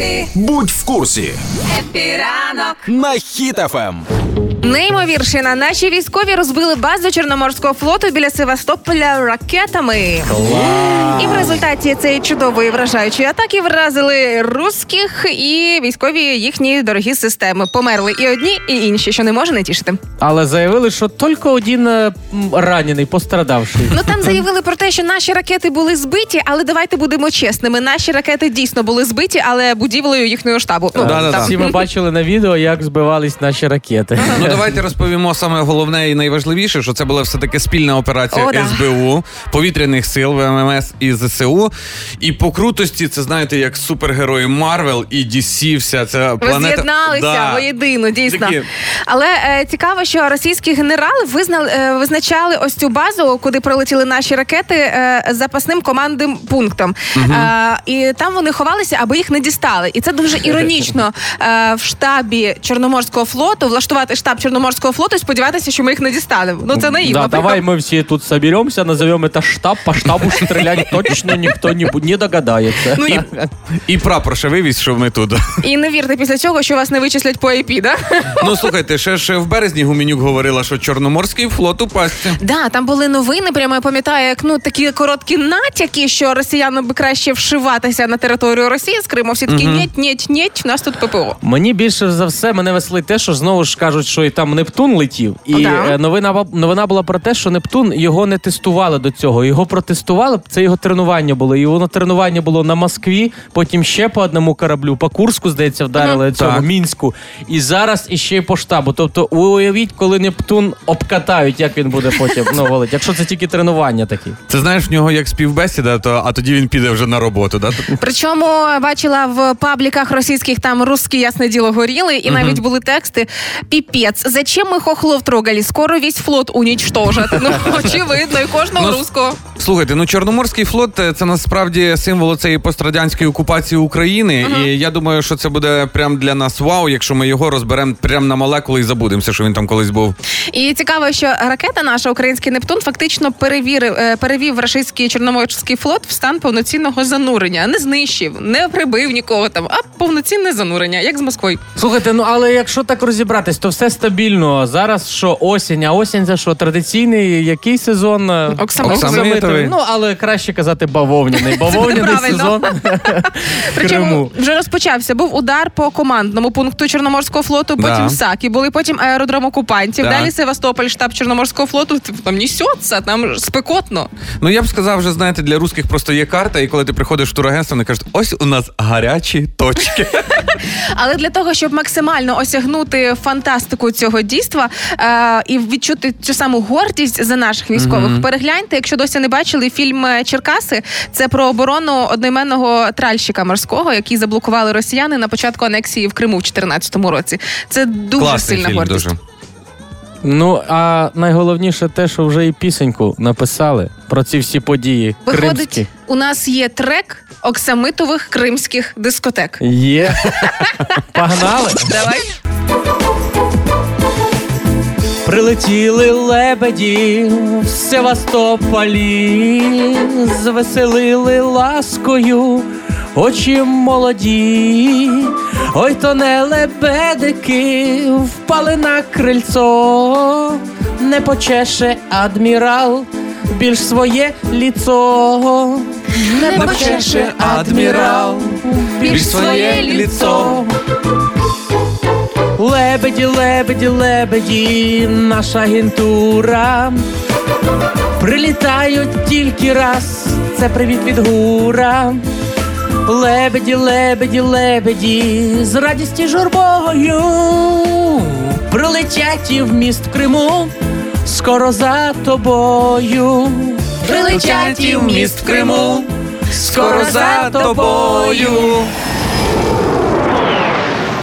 Happy, Будь в курсі Happy ранок. на Ем. Хіт-ФМ. Неймовіршина. Наші військові розбили базу Чорноморського флоту біля Севастополя ракетами. І в результаті цієї чудової вражаючої атаки вразили русських і військові їхні дорогі системи. Померли і одні, і інші, що не може не тішити. Але заявили, що тільки один е, м, раненый, пострадавший. Ну там заявили про те, що наші ракети були збиті, але давайте будемо чесними. Наші ракети дійсно були збиті, але будівлею їхнього штабу. Ну, Да-да-да. там. Всі ми бачили на відео, як збивались наші ракети. Ну давайте розповімо саме головне і найважливіше, що це була все таки спільна операція О, да. СБУ, повітряних сил ВМС і ЗСУ. І по крутості це знаєте, як супергерої Марвел і DC, вся ця планета. з'єдналися Да. воєдино, дійсно. Такі. Але е, цікаво, що російські генерали визнали, е, визначали ось цю базу, куди прилетіли наші ракети, е, запасним командним пунктом. Е, і там вони ховалися, аби їх не дістали. І це дуже іронічно е, в штабі Чорноморського флоту влаштувати штаб Чорноморського флоту сподіватися, що ми їх не дістанемо. Ну це наївно. Да, давай мы все тут соберемся, назовем это штаб, по штабу стрелять точно никто не, не догадается. Ну, і, І прапор ще вивіз, що ми тут. і не вірте після цього, що вас не вичислять по IP, да? ну слухайте, ще ж в березні Гуменюк говорила, що Чорноморський флот у пастці. Да, там були новини. Прямо я пам'ятаю, як ну такі короткі натяки, що росіянам би краще вшиватися на територію Росії з Криму. Всі такі нєть, нєть, нєть, у нас тут ППО. Мені більше за все мене веселить те, що знову ж кажуть, що і там Нептун летів. І да. е, новина, новина була про те, що Нептун його не тестували до цього. Його протестували. Це його тренування було. І воно тренування було на Москві, потім ще по одному кораблю, по Курську, здається, вдарили цьому Так. мінську. І зараз іще й по штабу. Тобто, уявіть, коли Нептун обкатають, як він буде потім ну, валить. Якщо це тільки тренування такі. Це знаєш в нього як співбесіда, то а тоді він піде вже на роботу. Да? Причому бачила в пабліках російських там русські ясне діло горіли, і навіть були тексти Піпець, зачем ми хохлов трогали? Скоро весь флот унічтожать. Ну очевидно, і кожного Ну, руського. Слухайте, ну Чорноморський флот е, це насправді символ цієї пострадянської окупації України. І я думаю, що це буде прям для нас вау, якщо ми його розберемо прям на молекули і забудемося, що він там колись був. І цікаво, що ракета наша, український Нептун, фактично перевірив е, перевів російський чорноморський флот в стан повноцінного занурення. Не знищив, не прибив нікого там, а повноцінне занурення, як з Москвою. Слухайте, ну але якщо так розібратись, то все стабільно. Зараз що осінь, а осінь це що традиційний який сезон? Е, Оксамитовий. Оксамитовий. Ну але краще казати бавовняний. Бавовняний сезон. Причому вже розпочався. Був удар по командному пункту Чорноморського флоту, потім САКі, були потім аеродром окупантів. Далі Севастополь, штаб Чорноморського флоту. Там несеться, там спекотно. Ну я б сказав, вже знаєте, для русських просто є карта, і коли ти приходиш в турагентство, вони кажуть, ось у нас гарячі точки. Але для того, щоб максимально осягнути фантастику цього дійства е, і відчути цю саму гордість за наших військових, перегляньте, якщо досі не бачили фільм е, Черкаси. Це про оборону одноіменного тральщика морського, який заблокували росіяни на початку анексії в Криму в 2014 році. Це дуже Класний сильна фільм, гордість. дуже. Ну а найголовніше те, що вже і пісеньку написали про ці всі події Виходить, кримські. у нас є трек оксамитових кримських дискотек. Є. Погнали. Давай. Прилетіли лебеді в Севастополі, звеселили ласкою очі молоді, ой то не лебедики впали на крильцо, не почеше адмірал більш своє ліцо, не почеше адмірал більш своє ліцо. Лебеді, лебеді, лебеді, наша агентура. Прилітають тільки раз, це привіт від гура. Лебеді, лебеді, лебеді, з радістю журбою. Прилетять і в міст в Криму, скоро за тобою. Прилетять і в міст в Криму, скоро за тобою.